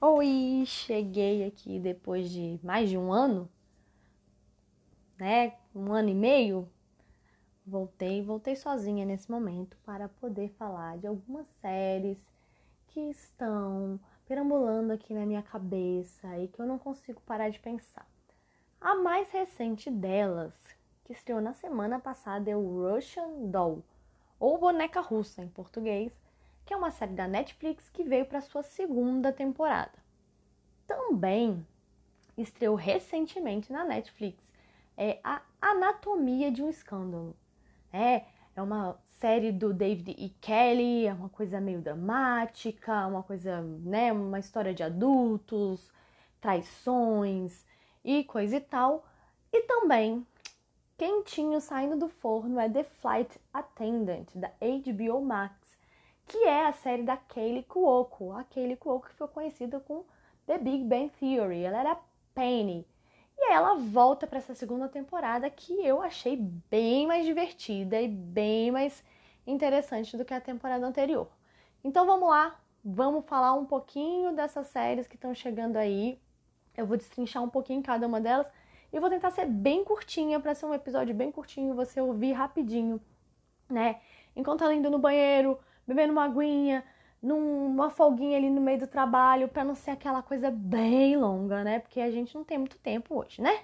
Oi, cheguei aqui depois de mais de um ano, né? Um ano e meio. Voltei, voltei sozinha nesse momento para poder falar de algumas séries que estão perambulando aqui na minha cabeça e que eu não consigo parar de pensar. A mais recente delas, que estreou na semana passada, é o Russian Doll, ou Boneca Russa em português que é uma série da Netflix que veio para sua segunda temporada. Também estreou recentemente na Netflix é a Anatomia de um Escândalo. É, é uma série do David E. Kelly, é uma coisa meio dramática, uma coisa, né, uma história de adultos, traições e coisa e tal. E também quentinho saindo do forno é The Flight Attendant da HBO Max que é a série da Kaylee Cuoco. A Kaylee Cuoco que ficou conhecida com The Big Bang Theory. Ela era Penny. E ela volta para essa segunda temporada que eu achei bem mais divertida e bem mais interessante do que a temporada anterior. Então vamos lá, vamos falar um pouquinho dessas séries que estão chegando aí. Eu vou destrinchar um pouquinho cada uma delas e vou tentar ser bem curtinha para ser um episódio bem curtinho, você ouvir rapidinho, né? Enquanto ela indo no banheiro, bebendo uma aguinha, numa folguinha ali no meio do trabalho, para não ser aquela coisa bem longa, né? Porque a gente não tem muito tempo hoje, né?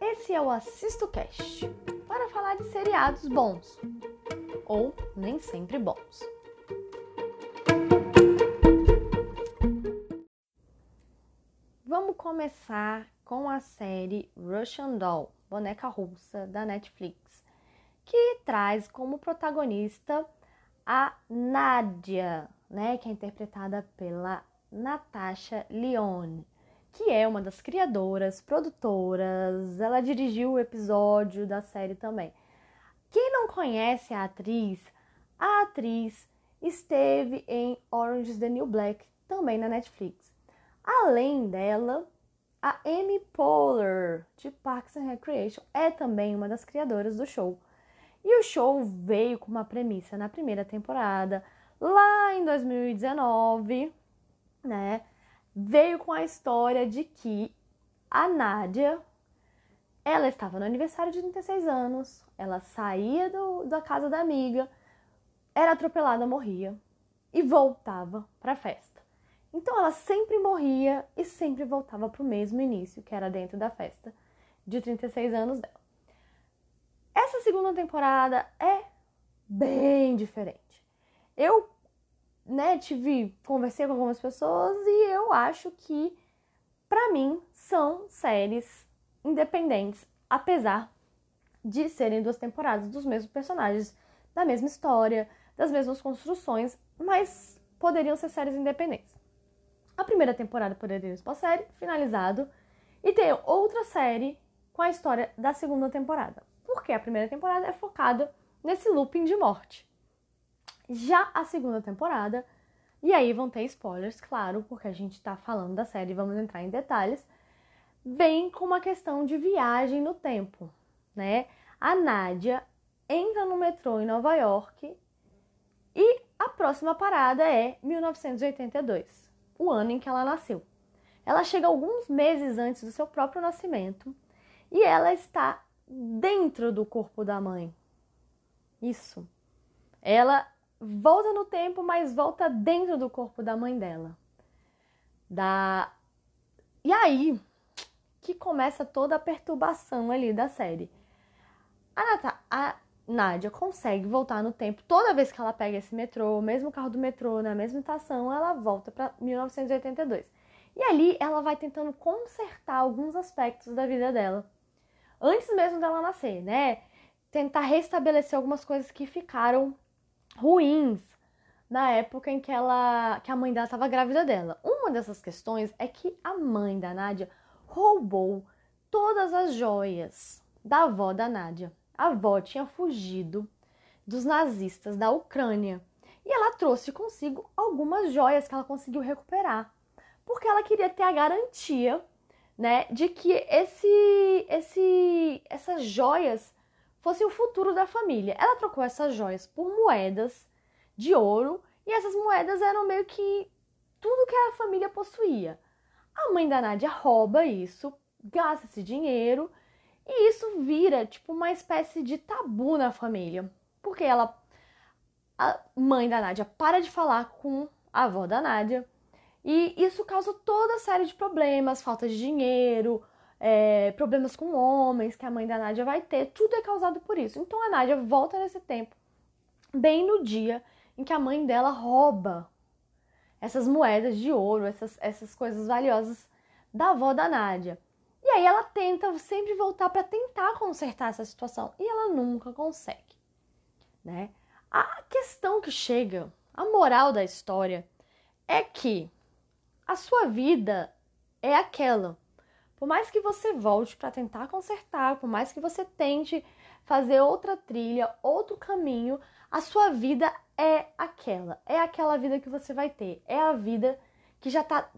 Esse é o Assisto Cast para falar de seriados bons ou nem sempre bons. Começar com a série Russian Doll, boneca russa da Netflix, que traz como protagonista a Nadia, né, que é interpretada pela Natasha Lyonne, que é uma das criadoras, produtoras, ela dirigiu o episódio da série também. Quem não conhece a atriz, a atriz esteve em Orange is the New Black, também na Netflix. Além dela, a Amy Poehler, de Parks and Recreation, é também uma das criadoras do show. E o show veio com uma premissa na primeira temporada, lá em 2019, né? Veio com a história de que a Nádia, ela estava no aniversário de 36 anos, ela saía do, da casa da amiga, era atropelada, morria e voltava para a festa. Então ela sempre morria e sempre voltava para o mesmo início, que era dentro da festa de 36 anos dela. Essa segunda temporada é bem diferente. Eu, né, tive, conversei com algumas pessoas e eu acho que, para mim, são séries independentes, apesar de serem duas temporadas dos mesmos personagens, da mesma história, das mesmas construções, mas poderiam ser séries independentes a primeira temporada poderia ser uma série, finalizado, e ter outra série com a história da segunda temporada. Porque a primeira temporada é focada nesse looping de morte. Já a segunda temporada, e aí vão ter spoilers, claro, porque a gente tá falando da série, vamos entrar em detalhes, vem com uma questão de viagem no tempo, né? A Nádia entra no metrô em Nova York e a próxima parada é 1982 o ano em que ela nasceu. Ela chega alguns meses antes do seu próprio nascimento e ela está dentro do corpo da mãe. Isso. Ela volta no tempo, mas volta dentro do corpo da mãe dela. Da E aí que começa toda a perturbação ali da série. A, Nata... a Nádia consegue voltar no tempo. Toda vez que ela pega esse metrô, o mesmo carro do metrô, na mesma estação, ela volta para 1982. E ali ela vai tentando consertar alguns aspectos da vida dela. Antes mesmo dela nascer, né? Tentar restabelecer algumas coisas que ficaram ruins na época em que ela que a mãe dela estava grávida dela. Uma dessas questões é que a mãe da Nádia roubou todas as joias da avó da Nádia a avó tinha fugido dos nazistas da Ucrânia e ela trouxe consigo algumas joias que ela conseguiu recuperar, porque ela queria ter a garantia, né, de que esse, esse, essas joias fosse o futuro da família. Ela trocou essas joias por moedas de ouro e essas moedas eram meio que tudo que a família possuía. A mãe da Nádia rouba isso, gasta esse dinheiro e isso vira tipo uma espécie de tabu na família, porque ela a mãe da Nádia para de falar com a avó da Nádia e isso causa toda série de problemas, falta de dinheiro, é, problemas com homens que a mãe da Nádia vai ter, tudo é causado por isso. Então a Nádia volta nesse tempo, bem no dia em que a mãe dela rouba essas moedas de ouro, essas, essas coisas valiosas da avó da Nádia. E aí ela tenta sempre voltar para tentar consertar essa situação e ela nunca consegue, né? A questão que chega, a moral da história é que a sua vida é aquela. Por mais que você volte para tentar consertar, por mais que você tente fazer outra trilha, outro caminho, a sua vida é aquela. É aquela vida que você vai ter. É a vida que já está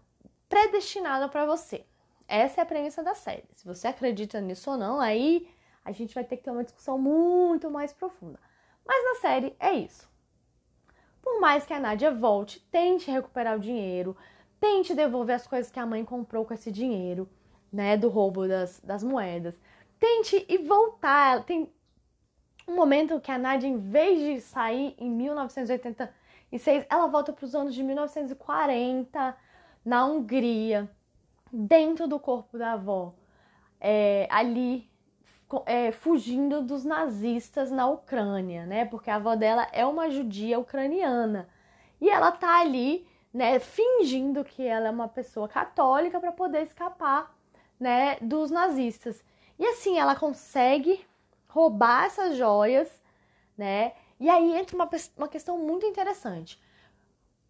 predestinada para você. Essa é a premissa da série. Se você acredita nisso ou não, aí a gente vai ter que ter uma discussão muito mais profunda. Mas na série é isso. Por mais que a Nádia volte, tente recuperar o dinheiro, tente devolver as coisas que a mãe comprou com esse dinheiro, né, do roubo das, das moedas. Tente e voltar. Tem um momento que a Nádia, em vez de sair em 1986, ela volta para os anos de 1940, na Hungria, dentro do corpo da avó, é, ali é, fugindo dos nazistas na Ucrânia, né? Porque a avó dela é uma judia ucraniana e ela tá ali, né, fingindo que ela é uma pessoa católica para poder escapar, né, dos nazistas. E assim ela consegue roubar essas joias, né? E aí entra uma, uma questão muito interessante.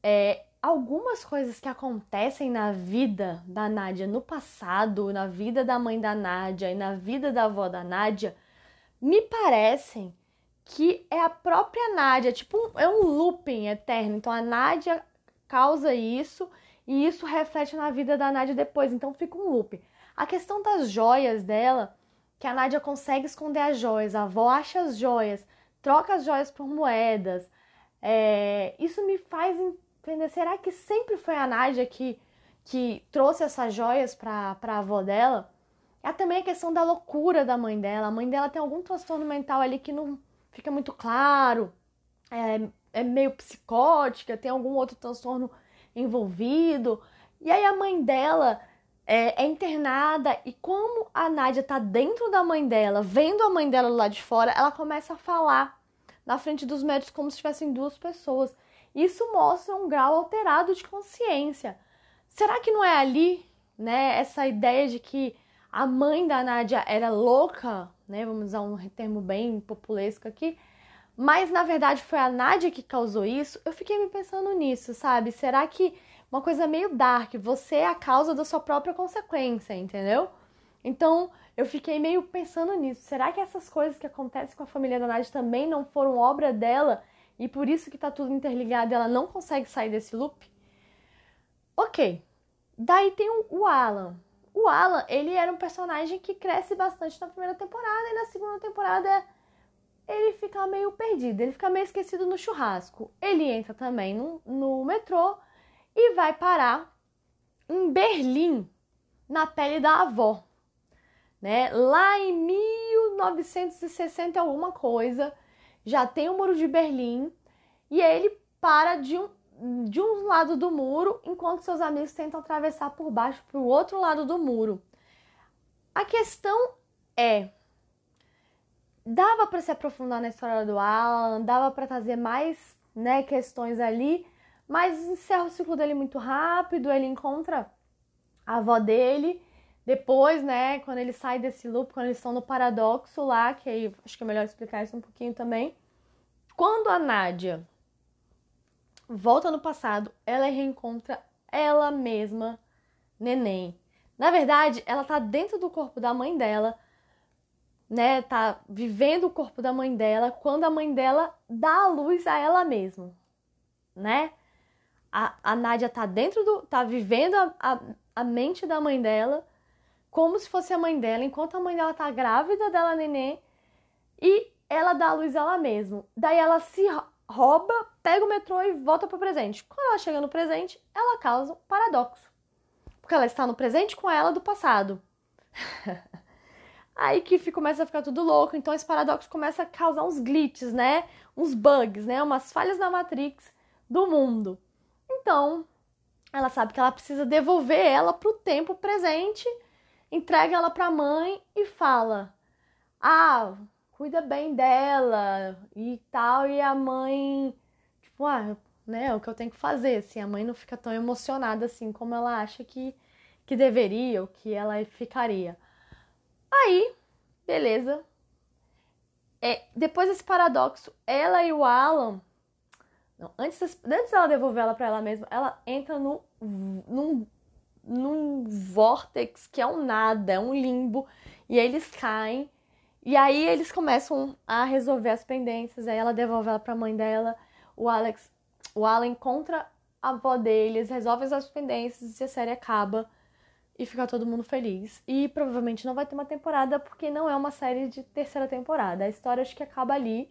É, algumas coisas que acontecem na vida da Nádia no passado, na vida da mãe da Nádia e na vida da avó da Nádia, me parecem que é a própria Nádia, tipo, é um looping eterno. Então a Nádia causa isso e isso reflete na vida da Nádia depois, então fica um loop. A questão das joias dela, que a Nádia consegue esconder as joias, a avó acha as joias, troca as joias por moedas. É, isso me faz entender, será que sempre foi a Nádia que, que trouxe essas joias para a avó dela? É também a questão da loucura da mãe dela. A mãe dela tem algum transtorno mental ali que não fica muito claro, é, é meio psicótica, tem algum outro transtorno envolvido. E aí a mãe dela é, é, internada e como a Nádia tá dentro da mãe dela, vendo a mãe dela lá de fora, ela começa a falar na frente dos médicos como se tivessem duas pessoas. Isso mostra um grau alterado de consciência. Será que não é ali, né, essa ideia de que a mãe da Nádia era louca, né? Vamos usar um termo bem populesco aqui. Mas na verdade foi a Nádia que causou isso. Eu fiquei me pensando nisso, sabe? Será que uma coisa meio dark, você é a causa da sua própria consequência, entendeu? Então, eu fiquei meio pensando nisso. Será que essas coisas que acontecem com a família da Nádia também não foram obra dela e por isso que tá tudo interligado ela não consegue sair desse loop? Ok. Daí tem o Alan. O Alan, ele era um personagem que cresce bastante na primeira temporada e na segunda temporada ele fica meio perdido, ele fica meio esquecido no churrasco. Ele entra também no, no metrô e vai parar em Berlim, na pele da avó, né? Lá em 1960 alguma coisa, já tem o muro de Berlim e ele para de um, de um lado do muro enquanto seus amigos tentam atravessar por baixo para o outro lado do muro. A questão é dava para se aprofundar na história do Alan, dava para trazer mais, né, questões ali, mas encerra o ciclo dele muito rápido, ele encontra a avó dele, depois, né, quando ele sai desse loop, quando eles estão no paradoxo lá, que aí acho que é melhor explicar isso um pouquinho também. Quando a Nádia volta no passado, ela reencontra ela mesma, neném. Na verdade, ela tá dentro do corpo da mãe dela, né? Tá vivendo o corpo da mãe dela quando a mãe dela dá a luz a ela mesma, né? A, a Nádia tá dentro do. tá vivendo a, a, a mente da mãe dela como se fosse a mãe dela, enquanto a mãe dela tá grávida dela neném, e ela dá a luz ela mesma. Daí ela se rouba, pega o metrô e volta pro presente. Quando ela chega no presente, ela causa um paradoxo. Porque ela está no presente com ela do passado. Aí que começa a ficar tudo louco, então esse paradoxo começa a causar uns glitches, né? Uns bugs, né? Umas falhas na Matrix do mundo. Então, ela sabe que ela precisa devolver ela pro tempo presente, entrega ela pra mãe e fala: "Ah, cuida bem dela" e tal, e a mãe, tipo, ah, né, é o que eu tenho que fazer, assim, a mãe não fica tão emocionada assim como ela acha que que deveria ou que ela ficaria. Aí, beleza. É, depois desse paradoxo, ela e o Alan. Não, antes, antes dela devolver ela para ela mesma, ela entra no, num, num vortex que é um nada, é um limbo. E aí eles caem. E aí eles começam a resolver as pendências. Aí ela devolve ela pra mãe dela. O Alex, o Alan encontra a avó deles, resolve as pendências e a série acaba e ficar todo mundo feliz. E provavelmente não vai ter uma temporada porque não é uma série de terceira temporada. A história acho que acaba ali.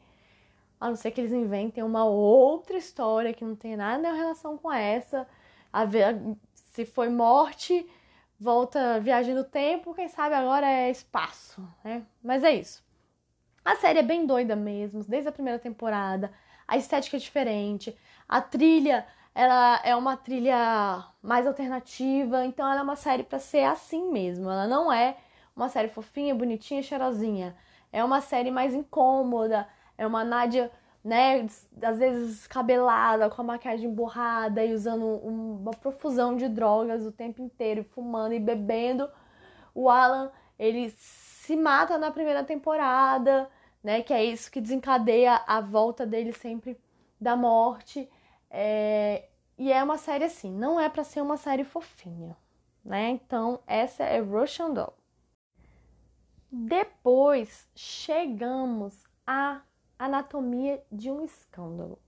A não ser que eles inventem uma outra história que não tem nada em relação com essa. A ver se foi morte, volta viagem no tempo, quem sabe agora é espaço, né? Mas é isso. A série é bem doida mesmo, desde a primeira temporada. A estética é diferente, a trilha ela é uma trilha mais alternativa, então ela é uma série para ser assim mesmo. Ela não é uma série fofinha, bonitinha, cheirosinha. É uma série mais incômoda, é uma Nádia, né, às vezes descabelada, com a maquiagem borrada e usando uma profusão de drogas o tempo inteiro, fumando e bebendo. O Alan, ele se mata na primeira temporada, né, que é isso que desencadeia a volta dele sempre da morte. É, e é uma série assim, não é para ser uma série fofinha, né? Então, essa é Russian Doll. Depois chegamos à Anatomia de um Escândalo.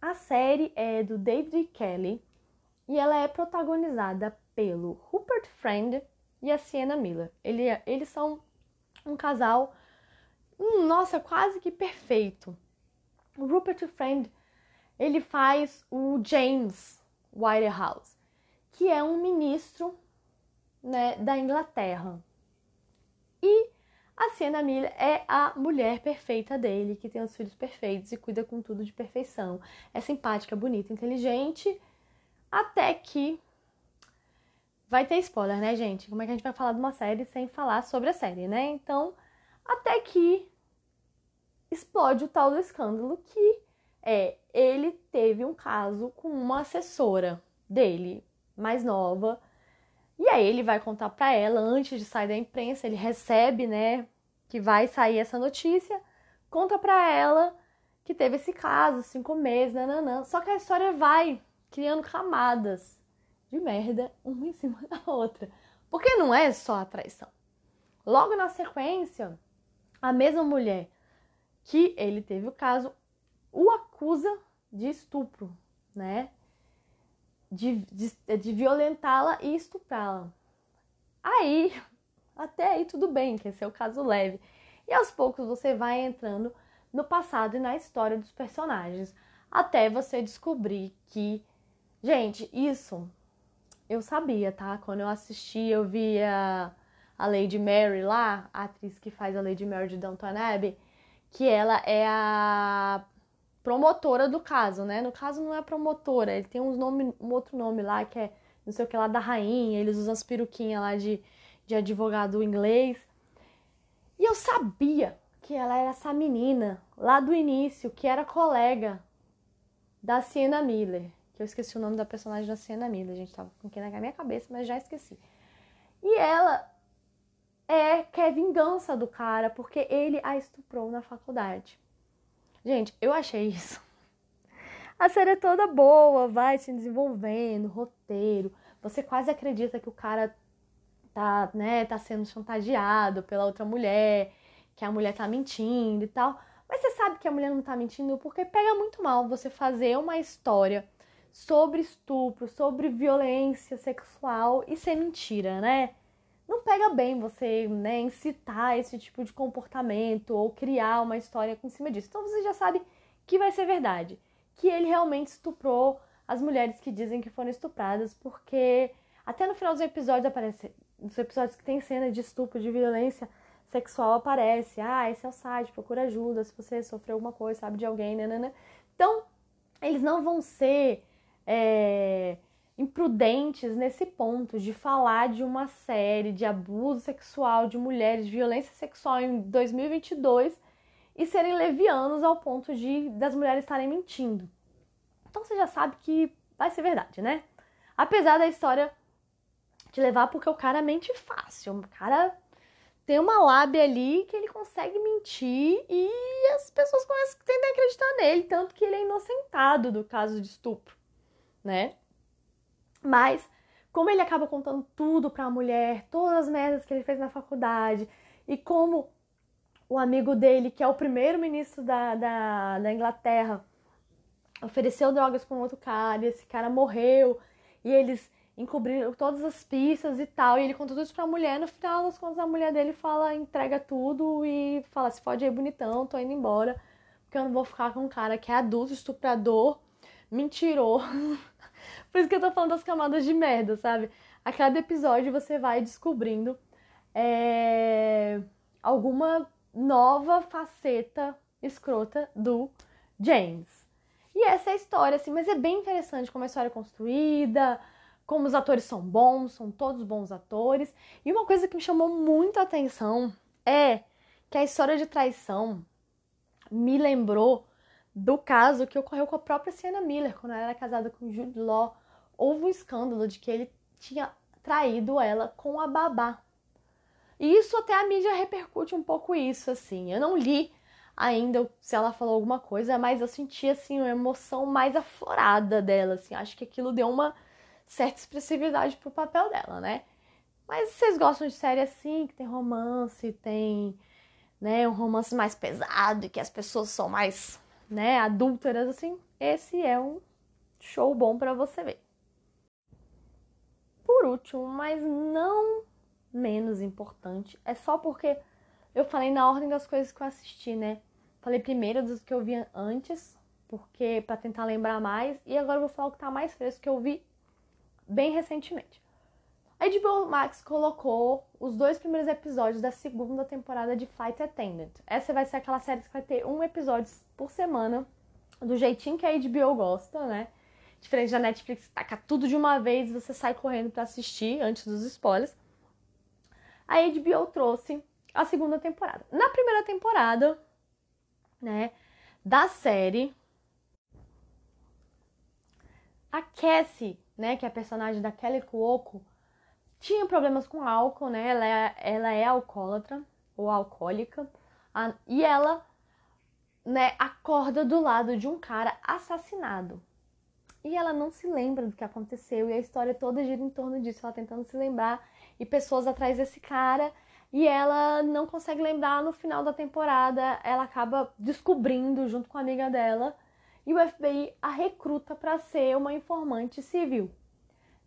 A série é do David Kelly e ela é protagonizada pelo Rupert Friend e a Sienna Miller. Ele, eles são um casal, hum, nossa, quase que perfeito. O Rupert Friend ele faz o James Whitehouse, que é um ministro né, da Inglaterra. E a Sienna Miller é a mulher perfeita dele, que tem os filhos perfeitos e cuida com tudo de perfeição. É simpática, bonita, inteligente, até que vai ter spoiler, né, gente? Como é que a gente vai falar de uma série sem falar sobre a série, né? Então, até que explode o tal do escândalo que é ele teve um caso com uma assessora dele, mais nova. E aí ele vai contar para ela antes de sair da imprensa, ele recebe, né, que vai sair essa notícia, conta para ela que teve esse caso, cinco meses, nananã. Só que a história vai criando camadas de merda uma em cima da outra. Porque não é só a traição. Logo na sequência, a mesma mulher que ele teve o caso o acusa de estupro, né? De, de, de violentá-la e estuprá-la. Aí, até aí tudo bem, que esse é o caso leve. E aos poucos você vai entrando no passado e na história dos personagens, até você descobrir que, gente, isso eu sabia, tá? Quando eu assisti, eu via a Lady Mary lá, a atriz que faz a Lady Mary de Downton Abbey, que ela é a promotora do caso, né? No caso não é promotora, ele tem um, nome, um outro nome lá que é não sei o que lá da rainha, eles usam as peruquinhas lá de, de advogado inglês. E eu sabia que ela era essa menina lá do início, que era colega da Sienna Miller. Que eu esqueci o nome da personagem da Sienna Miller, a gente tava com aqui na minha cabeça, mas já esqueci. E ela é quer vingança do cara porque ele a estuprou na faculdade. Gente, eu achei isso. A série é toda boa, vai se desenvolvendo, roteiro. Você quase acredita que o cara tá, né, tá sendo chantageado pela outra mulher, que a mulher tá mentindo e tal. Mas você sabe que a mulher não tá mentindo porque pega muito mal você fazer uma história sobre estupro, sobre violência sexual e ser mentira, né? Não pega bem você né, incitar esse tipo de comportamento ou criar uma história em cima disso. Então você já sabe que vai ser verdade, que ele realmente estuprou as mulheres que dizem que foram estupradas, porque até no final dos episódios aparece, nos episódios que tem cena de estupro, de violência sexual aparece, ah, esse é o site, procura ajuda se você sofreu alguma coisa, sabe de alguém, né. Então, eles não vão ser é, imprudentes nesse ponto de falar de uma série de abuso sexual de mulheres, de violência sexual em 2022 e serem levianos ao ponto de das mulheres estarem mentindo. Então você já sabe que vai ser verdade, né? Apesar da história te levar porque o cara mente fácil, o cara tem uma lábia ali que ele consegue mentir e as pessoas começam a acreditar nele, tanto que ele é inocentado do caso de estupro, né? Mas, como ele acaba contando tudo pra mulher, todas as merdas que ele fez na faculdade, e como o amigo dele, que é o primeiro-ministro da, da, da Inglaterra, ofereceu drogas para um outro cara, e esse cara morreu, e eles encobriram todas as pistas e tal, e ele conta tudo isso pra mulher, no final das contas a mulher dele fala, entrega tudo e fala, se pode aí bonitão, tô indo embora, porque eu não vou ficar com um cara que é adulto, estuprador, mentiroso, Por isso que eu tô falando das camadas de merda, sabe? A cada episódio você vai descobrindo é, alguma nova faceta escrota do James. E essa é a história, assim, mas é bem interessante como a história é construída, como os atores são bons, são todos bons atores. E uma coisa que me chamou muito a atenção é que a história de traição me lembrou do caso que ocorreu com a própria Sienna Miller, quando ela era casada com Jude Law. Houve um escândalo de que ele tinha traído ela com a babá. E isso até a mídia repercute um pouco isso, assim. Eu não li ainda se ela falou alguma coisa, mas eu senti, assim, uma emoção mais aflorada dela, assim. Acho que aquilo deu uma certa expressividade pro papel dela, né? Mas vocês gostam de série assim, que tem romance, tem, né, um romance mais pesado e que as pessoas são mais né, adúlteras, assim, esse é um show bom para você ver. Por último, mas não menos importante, é só porque eu falei na ordem das coisas que eu assisti, né? Falei primeiro dos que eu vi antes, porque para tentar lembrar mais, e agora eu vou falar o que tá mais fresco que eu vi bem recentemente. A HBO Max colocou os dois primeiros episódios da segunda temporada de Flight Attendant. Essa vai ser aquela série que vai ter um episódio por semana, do jeitinho que a HBO gosta, né? Diferente da Netflix, taca tudo de uma vez e você sai correndo para assistir antes dos spoilers. A HBO trouxe a segunda temporada. Na primeira temporada, né, da série, a Cassie, né, que é a personagem da Kelly Cuoco, tinha problemas com álcool, né? Ela é, ela é alcoólatra ou alcoólica. A, e ela, né, acorda do lado de um cara assassinado. E ela não se lembra do que aconteceu e a história toda gira em torno disso, ela tentando se lembrar e pessoas atrás desse cara e ela não consegue lembrar no final da temporada, ela acaba descobrindo junto com a amiga dela e o FBI a recruta para ser uma informante civil.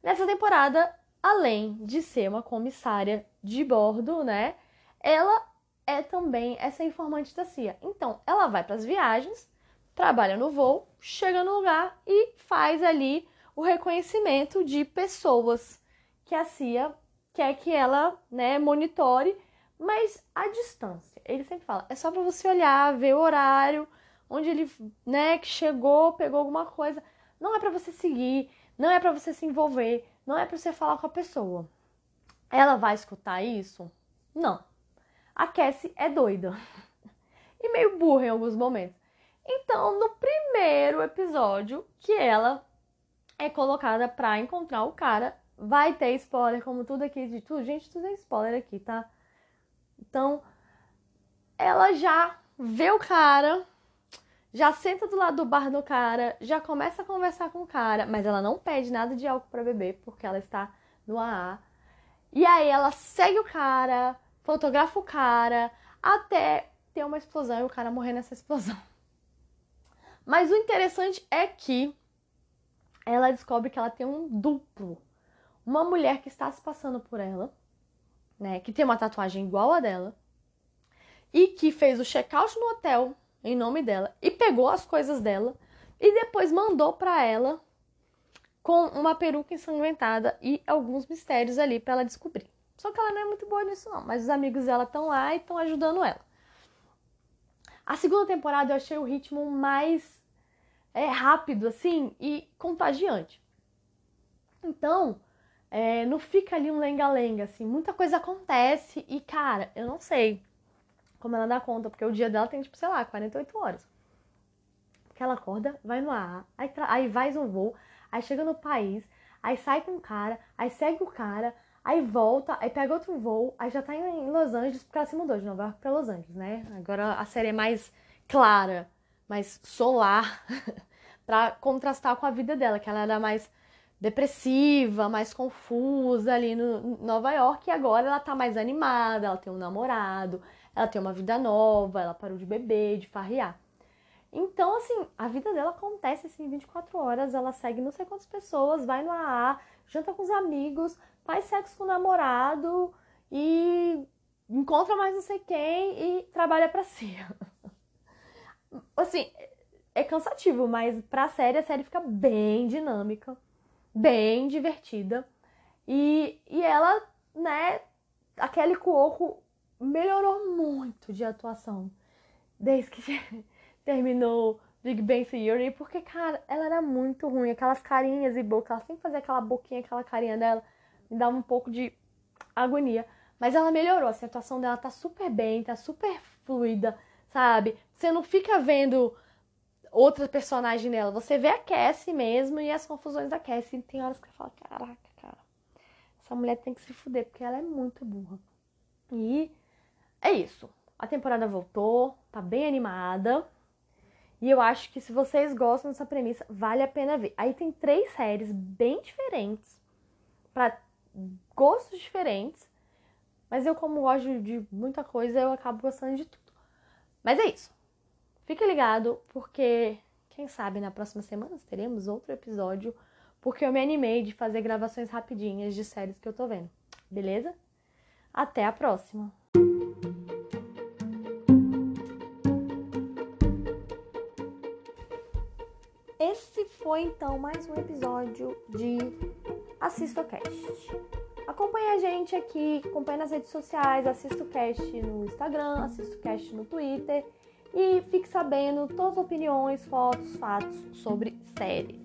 Nessa temporada, além de ser uma comissária de bordo, né? Ela é também essa informante da CIA. Então, ela vai para as viagens, trabalha no voo, chega no lugar e faz ali o reconhecimento de pessoas que a CIA quer que ela, né, monitore, mas à distância. Ele sempre fala, é só para você olhar, ver o horário, onde ele, né, que chegou, pegou alguma coisa. Não é para você seguir, não é para você se envolver, não é para você falar com a pessoa. Ela vai escutar isso? Não. A Cassie é doida e meio burra em alguns momentos. Então, no primeiro episódio que ela é colocada para encontrar o cara, vai ter spoiler, como tudo aqui de tudo. Gente, tudo é spoiler aqui, tá? Então, ela já vê o cara, já senta do lado do bar do cara, já começa a conversar com o cara, mas ela não pede nada de álcool para beber porque ela está no AA. E aí ela segue o cara, fotografa o cara, até ter uma explosão e o cara morrer nessa explosão. Mas o interessante é que ela descobre que ela tem um duplo. Uma mulher que está se passando por ela, né, que tem uma tatuagem igual a dela e que fez o check-out no hotel em nome dela e pegou as coisas dela e depois mandou para ela com uma peruca ensanguentada e alguns mistérios ali para ela descobrir. Só que ela não é muito boa nisso não, mas os amigos dela estão lá e estão ajudando ela. A segunda temporada eu achei o ritmo mais é, rápido assim e contagiante. Então, é, não fica ali um lenga-lenga, assim. Muita coisa acontece e, cara, eu não sei como ela dá conta, porque o dia dela tem, tipo, sei lá, 48 horas. Porque ela acorda, vai no ar, aí, aí vai um voo, aí chega no país, aí sai com o cara, aí segue o cara, aí volta, aí pega outro voo, aí já tá em Los Angeles, porque ela se mudou de Nova York pra Los Angeles, né? Agora a série é mais clara, mais solar, pra contrastar com a vida dela, que ela era mais depressiva, mais confusa ali no Nova York, e agora ela tá mais animada, ela tem um namorado, ela tem uma vida nova, ela parou de beber, de farrear. Então, assim, a vida dela acontece assim 24 horas, ela segue não sei quantas pessoas, vai no AA, janta com os amigos, faz sexo com o namorado e encontra mais não sei quem e trabalha pra si. assim, é cansativo, mas pra série a série fica bem dinâmica bem divertida. E, e ela, né, aquele Cuoco melhorou muito de atuação desde que terminou Big Bang Theory, porque, cara, ela era muito ruim. Aquelas carinhas e boca, ela sempre fazia aquela boquinha, aquela carinha dela, me dava um pouco de agonia. Mas ela melhorou, assim, a atuação dela tá super bem, tá super fluida, sabe? Você não fica vendo outra personagem nela. Você vê a Cassie mesmo e as confusões da Cassie. E tem horas que eu falo, caraca, cara, essa mulher tem que se fuder, porque ela é muito burra. E é isso. A temporada voltou, tá bem animada. E eu acho que se vocês gostam dessa premissa, vale a pena ver. Aí tem três séries bem diferentes, para gostos diferentes. Mas eu, como gosto de muita coisa, eu acabo gostando de tudo. Mas é isso. Fique ligado, porque quem sabe na próxima semana teremos outro episódio, porque eu me animei de fazer gravações rapidinhas de séries que eu tô vendo. Beleza? Até a próxima! Esse foi então mais um episódio de Assista o Cast. Acompanhe a gente aqui, acompanhe nas redes sociais, assista o cast no Instagram, assista o cast no Twitter e fique sabendo todas as opiniões, fotos, fatos sobre séries.